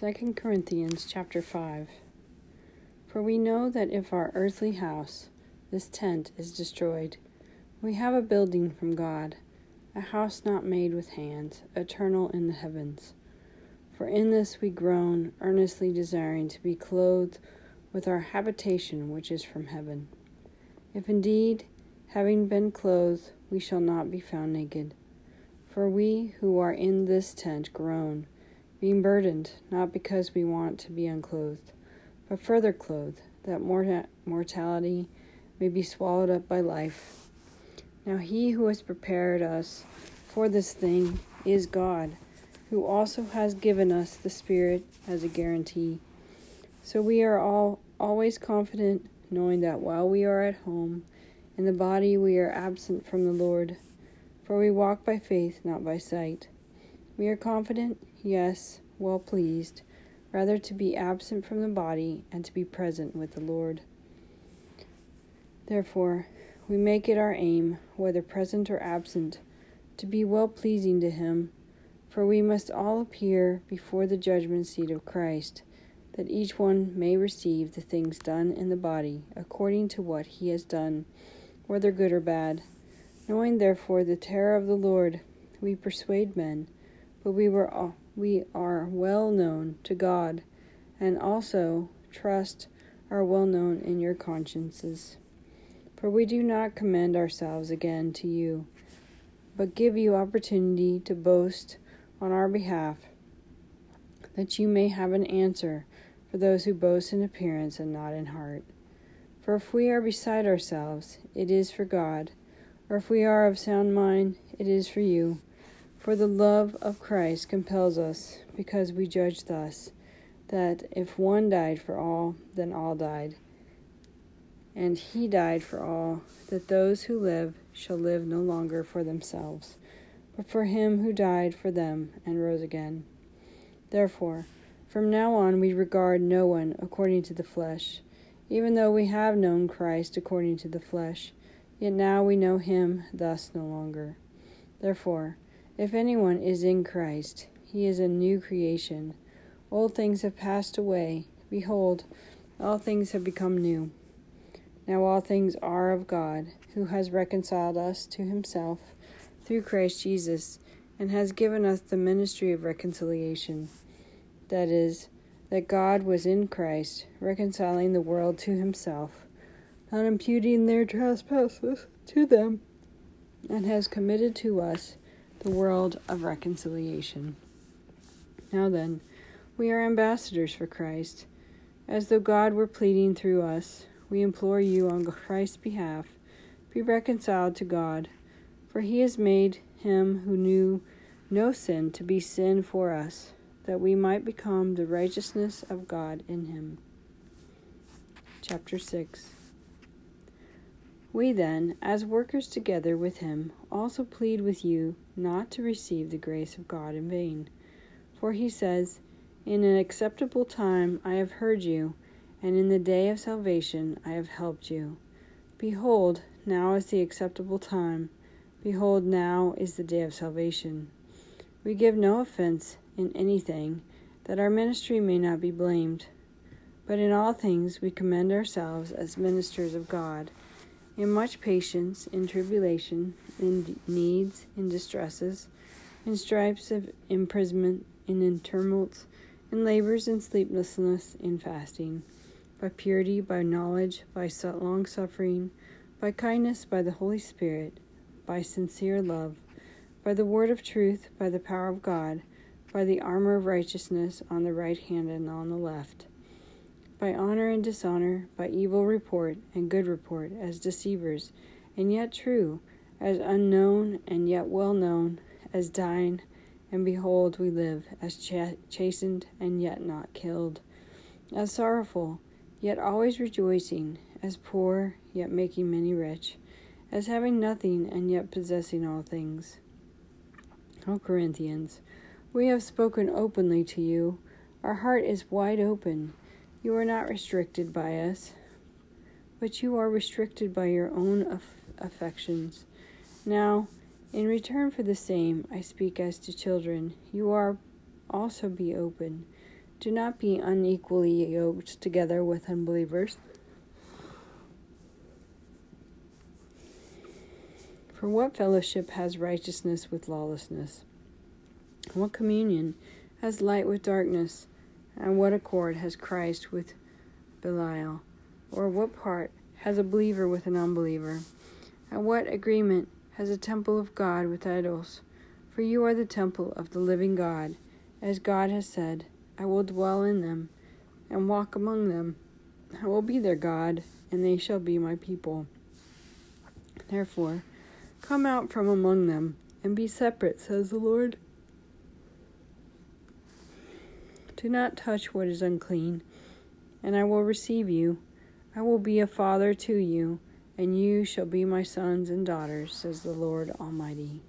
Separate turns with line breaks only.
2 Corinthians chapter 5 For we know that if our earthly house, this tent, is destroyed, we have a building from God, a house not made with hands, eternal in the heavens. For in this we groan, earnestly desiring to be clothed with our habitation which is from heaven. If indeed, having been clothed, we shall not be found naked. For we who are in this tent groan being burdened, not because we want to be unclothed, but further clothed, that mortality may be swallowed up by life. Now he who has prepared us for this thing is God, who also has given us the Spirit as a guarantee. So we are all always confident, knowing that while we are at home, in the body we are absent from the Lord, for we walk by faith, not by sight. We are confident, yes, well pleased, rather to be absent from the body and to be present with the Lord. Therefore, we make it our aim, whether present or absent, to be well pleasing to Him, for we must all appear before the judgment seat of Christ, that each one may receive the things done in the body according to what he has done, whether good or bad. Knowing therefore the terror of the Lord, we persuade men but we were all, we are well known to God, and also trust are well known in your consciences. For we do not commend ourselves again to you, but give you opportunity to boast on our behalf, that you may have an answer for those who boast in appearance and not in heart. For if we are beside ourselves, it is for God, or if we are of sound mind, it is for you. For the love of Christ compels us, because we judge thus, that if one died for all, then all died. And he died for all, that those who live shall live no longer for themselves, but for him who died for them and rose again. Therefore, from now on we regard no one according to the flesh. Even though we have known Christ according to the flesh, yet now we know him thus no longer. Therefore, if anyone is in Christ, he is a new creation. Old things have passed away. Behold, all things have become new. Now all things are of God, who has reconciled us to himself through Christ Jesus, and has given us the ministry of reconciliation. That is, that God was in Christ, reconciling the world to himself, not imputing their trespasses to them, and has committed to us the world of reconciliation. Now then, we are ambassadors for Christ. As though God were pleading through us, we implore you on Christ's behalf, be reconciled to God, for he has made him who knew no sin to be sin for us, that we might become the righteousness of God in him. Chapter 6 we then, as workers together with him, also plead with you not to receive the grace of God in vain. For he says, In an acceptable time I have heard you, and in the day of salvation I have helped you. Behold, now is the acceptable time. Behold, now is the day of salvation. We give no offense in anything, that our ministry may not be blamed. But in all things we commend ourselves as ministers of God in much patience, in tribulation, in needs, in distresses, in stripes of imprisonment, in tumults, in labors in sleeplessness, in fasting, by purity, by knowledge, by long suffering, by kindness, by the Holy Spirit, by sincere love, by the word of truth, by the power of God, by the armor of righteousness on the right hand and on the left by honor and dishonor, by evil report and good report, as deceivers, and yet true, as unknown and yet well known, as dying, and behold, we live, as ch- chastened and yet not killed, as sorrowful, yet always rejoicing, as poor, yet making many rich, as having nothing and yet possessing all things. O Corinthians, we have spoken openly to you. Our heart is wide open. You are not restricted by us, but you are restricted by your own aff- affections. Now, in return for the same, I speak as to children. You are also be open. Do not be unequally yoked together with unbelievers. For what fellowship has righteousness with lawlessness? What communion has light with darkness? And what accord has Christ with Belial? Or what part has a believer with an unbeliever? And what agreement has a temple of God with idols? For you are the temple of the living God, as God has said. I will dwell in them and walk among them. I will be their God, and they shall be my people. Therefore, come out from among them and be separate, says the Lord. Do not touch what is unclean, and I will receive you. I will be a father to you, and you shall be my sons and daughters, says the Lord Almighty.